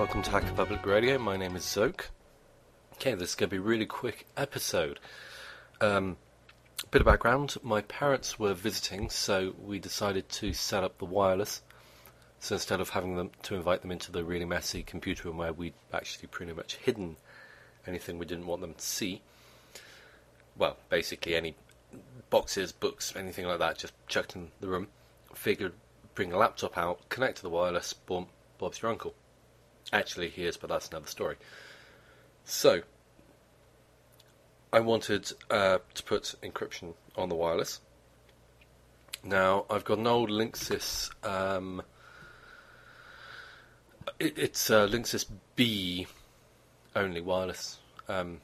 Welcome to Hacker Public Radio. My name is Xoke. Okay, this is going to be a really quick episode. Um, bit of background: my parents were visiting, so we decided to set up the wireless. So instead of having them to invite them into the really messy computer room where we'd actually pretty much hidden anything we didn't want them to see, well, basically any boxes, books, anything like that, just chucked in the room. Figured bring a laptop out, connect to the wireless, boom, Bob's your uncle. Actually, he is, but that's another story. So, I wanted uh, to put encryption on the wireless. Now, I've got an old Linksys. Um, it, it's uh, Linksys B only wireless. Um,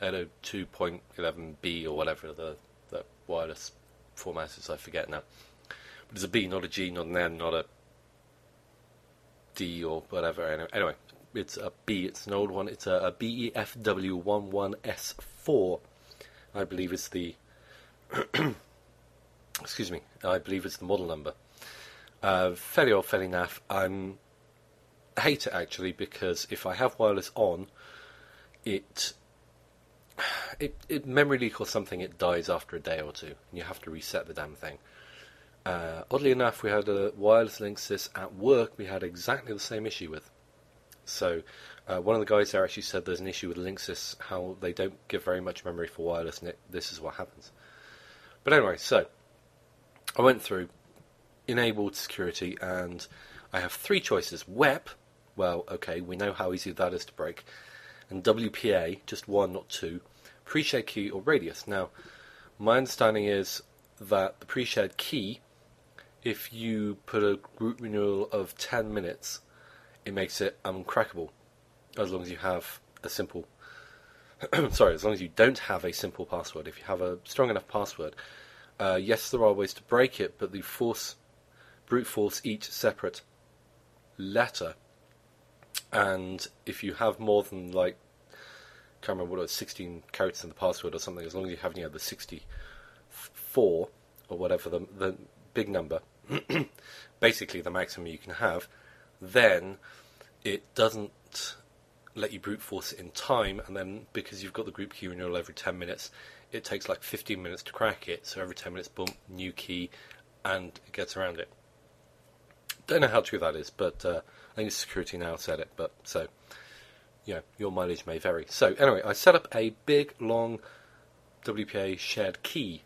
2.11b or whatever the, the wireless format is, I forget now. But it's a B, not a G, not an N, not a D or whatever. Anyway, it's a B. It's an old one. It's a, a BEFW11S4. I believe it's the. excuse me. I believe it's the model number. Uh, fairly old, fairly naff. I'm, I hate it actually because if I have wireless on, it it, it memory leak or something, it dies after a day or two, and you have to reset the damn thing. Uh, oddly enough, we had a wireless Linksys at work. We had exactly the same issue with. So, uh, one of the guys there actually said there's an issue with Linksys, how they don't give very much memory for wireless, and it, this is what happens. But anyway, so I went through enabled security, and I have three choices: WEP. Well, okay, we know how easy that is to break, and WPA, just one, not two. Pre-shared key or radius. Now, my understanding is that the pre-shared key if you put a group renewal of 10 minutes, it makes it uncrackable. As long as you have a simple. sorry, as long as you don't have a simple password. If you have a strong enough password, uh, yes, there are ways to break it, but the force, brute force each separate letter. And if you have more than like, can't remember what it was, 16 characters in the password or something, as long as you have you know, the 64 or whatever the, the big number, basically the maximum you can have, then it doesn't let you brute force it in time, and then because you've got the group key renewal every 10 minutes, it takes like 15 minutes to crack it, so every 10 minutes, boom, new key, and it gets around it. Don't know how true that is, but uh, I think security now said it, but so, yeah, your mileage may vary. So, anyway, I set up a big, long WPA shared key.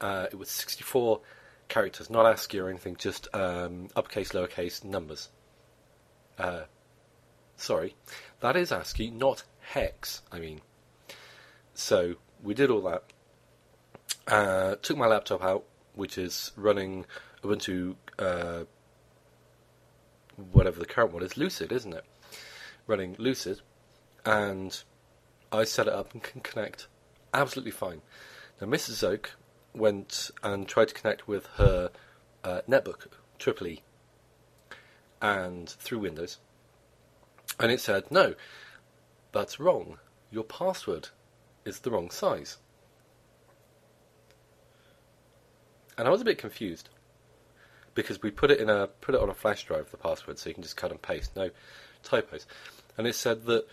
Uh, it was 64 characters, not ASCII or anything, just um, uppercase, lowercase numbers. Uh, sorry, that is ASCII, not hex. I mean, so we did all that. Uh, took my laptop out, which is running Ubuntu, uh, whatever the current one is, Lucid, isn't it? Running Lucid, and I set it up and can connect absolutely fine. Now, Mrs. Xoke went and tried to connect with her uh, netbook, Triple E, and through Windows, and it said, no, that's wrong. Your password is the wrong size. And I was a bit confused because we put it in a put it on a flash drive the password so you can just cut and paste. No typos. And it said that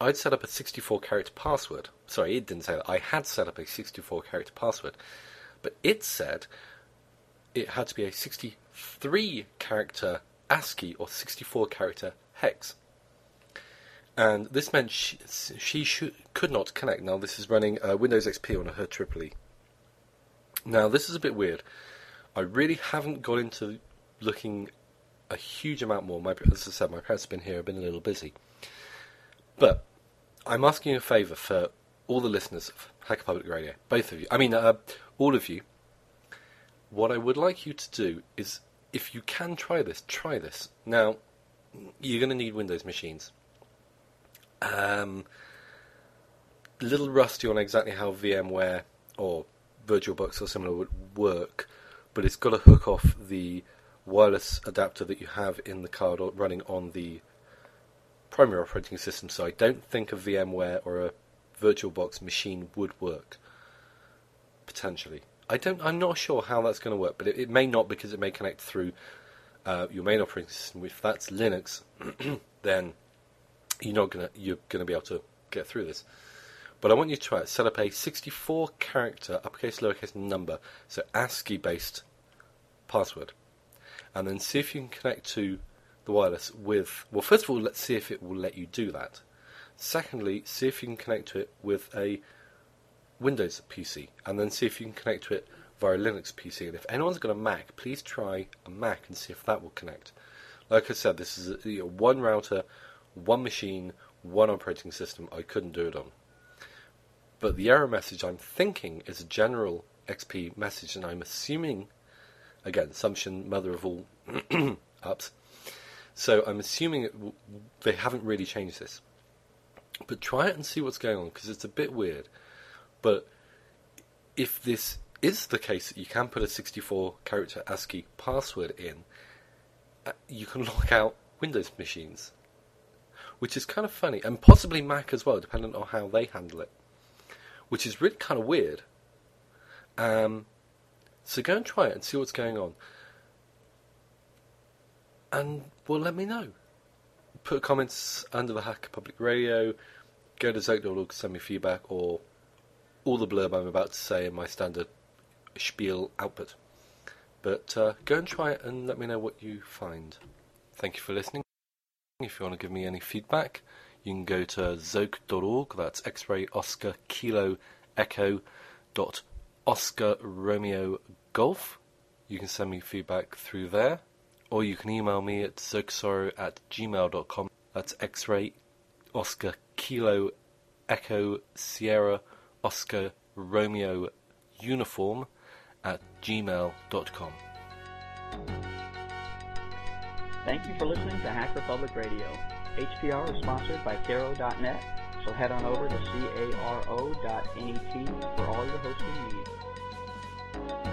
I'd set up a 64 character password. Sorry it didn't say that. I had set up a 64 character password but it said it had to be a 63 character ASCII or 64 character hex. And this meant she, she should, could not connect. Now, this is running uh, Windows XP on her Triple E. Now, this is a bit weird. I really haven't got into looking a huge amount more. My, as I said, my parents have been here, I've been a little busy. But I'm asking a favour for all the listeners of Hacker Public Radio, both of you. I mean, uh, all of you, what I would like you to do is, if you can try this, try this. Now, you're going to need Windows machines. Um, little rusty on exactly how VMware or VirtualBox or similar would work, but it's got to hook off the wireless adapter that you have in the card running on the primary operating system. So I don't think a VMware or a VirtualBox machine would work potentially. I don't. I'm not sure how that's going to work, but it, it, may not because it may connect through uh, your main operating system. If that's Linux, then you're not gonna you're gonna be able to get through this. But I want you to try it. Set up a 64 character uppercase lowercase number, so ASCII based password, and then see if you can connect to the wireless with. Well, first of all, let's see if it will let you do that. Secondly, see if you can connect to it with a Windows PC, and then see if you can connect to it via a Linux PC. And if anyone's got a Mac, please try a Mac and see if that will connect. Like I said, this is a, you know, one router, one machine, one operating system. I couldn't do it on. But the error message I'm thinking is a general XP message, and I'm assuming, again, assumption, mother of all ups. So I'm assuming it, they haven't really changed this. But try it and see what's going on because it's a bit weird. But if this is the case that you can put a 64 character ASCII password in, uh, you can lock out Windows machines, which is kind of funny, and possibly Mac as well, depending on how they handle it which is really kind of weird. Um, so go and try it and see what's going on. And well, let me know. Put comments under the Hacker Public Radio. Go to xoke.org, send me feedback, or all the blurb I'm about to say in my standard spiel output. But uh, go and try it and let me know what you find. Thank you for listening. If you want to give me any feedback, you can go to xoke.org, that's X-ray Oscar Kilo Echo dot Oscar Romeo Golf. You can send me feedback through there, or you can email me at xokesoru at gmail.com. That's X-ray Oscar Kilo Echo Sierra Oscar Romeo Uniform at gmail.com. Thank you for listening to Hacker Public Radio. HPR is sponsored by Caro.net, so head on over to caro.net for all your hosting needs.